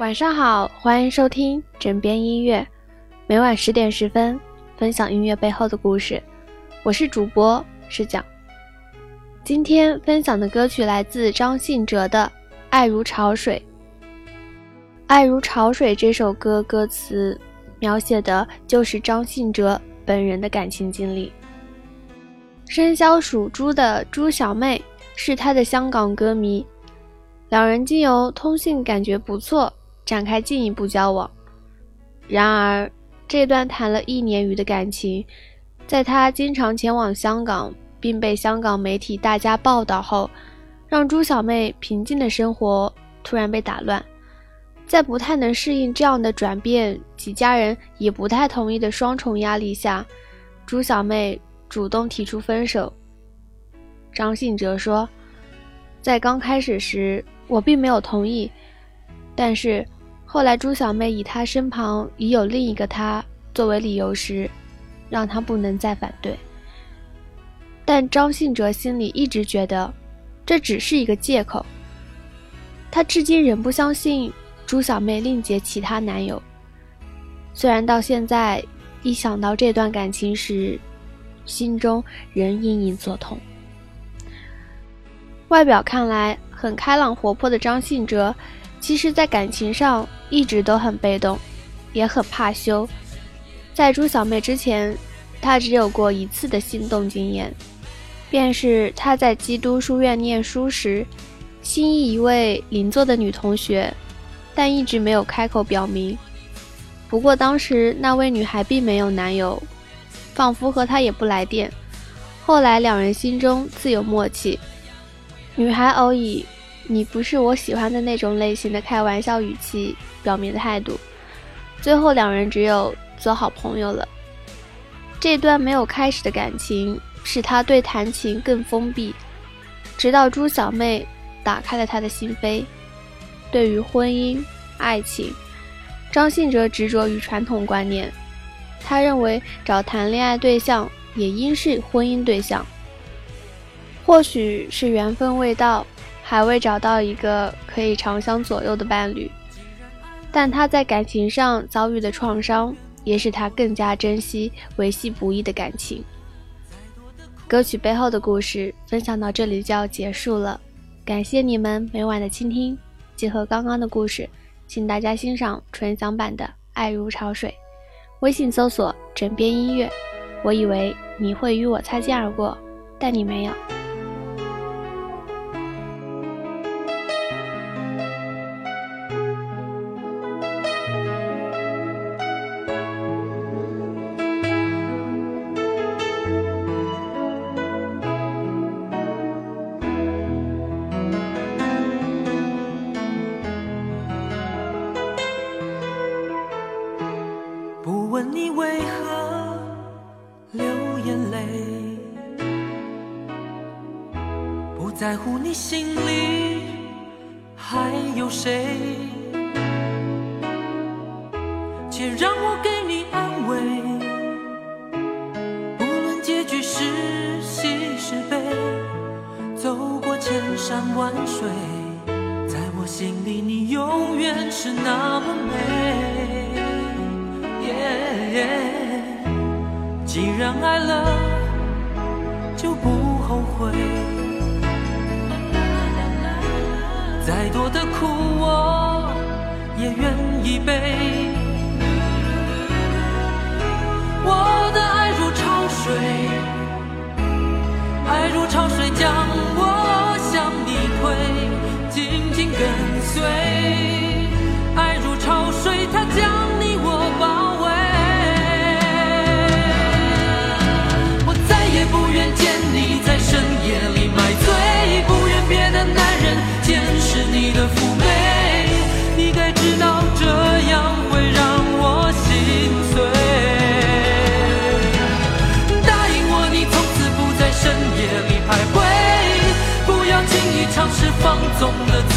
晚上好，欢迎收听枕边音乐，每晚十点十分分享音乐背后的故事。我是主播是讲。今天分享的歌曲来自张信哲的《爱如潮水》。《爱如潮水》这首歌歌词描写的就是张信哲本人的感情经历。生肖属猪的猪小妹是他的香港歌迷，两人经由通信感觉不错。展开进一步交往，然而这段谈了一年余的感情，在他经常前往香港，并被香港媒体大加报道后，让朱小妹平静的生活突然被打乱。在不太能适应这样的转变及家人也不太同意的双重压力下，朱小妹主动提出分手。张信哲说：“在刚开始时，我并没有同意，但是。”后来，朱小妹以她身旁已有另一个他作为理由时，让他不能再反对。但张信哲心里一直觉得，这只是一个借口。他至今仍不相信朱小妹另结其他男友。虽然到现在，一想到这段感情时，心中仍隐隐作痛。外表看来很开朗活泼的张信哲。其实，在感情上一直都很被动，也很怕羞。在朱小妹之前，他只有过一次的心动经验，便是他在基督书院念书时，心仪一位邻座的女同学，但一直没有开口表明。不过当时那位女孩并没有男友，仿佛和他也不来电。后来两人心中自有默契，女孩偶以。你不是我喜欢的那种类型的开玩笑语气表明态度，最后两人只有做好朋友了。这段没有开始的感情使他对弹琴更封闭，直到朱小妹打开了他的心扉。对于婚姻、爱情，张信哲执着于传统观念，他认为找谈恋爱对象也应是婚姻对象。或许是缘分未到。还未找到一个可以长相左右的伴侣，但他在感情上遭遇的创伤，也使他更加珍惜维系不易的感情。歌曲背后的故事分享到这里就要结束了，感谢你们每晚的倾听。结合刚刚的故事，请大家欣赏纯享版的《爱如潮水》。微信搜索“枕边音乐”，我以为你会与我擦肩而过，但你没有。不在乎你心里还有谁？且让我给你安慰。不论结局是喜是悲，走过千山万水，在我心里你永远是那么美。既然爱了，就不后悔。再多的苦，我也愿意背。我的爱如潮水，爱如潮水将我向你推，紧紧跟随。纵的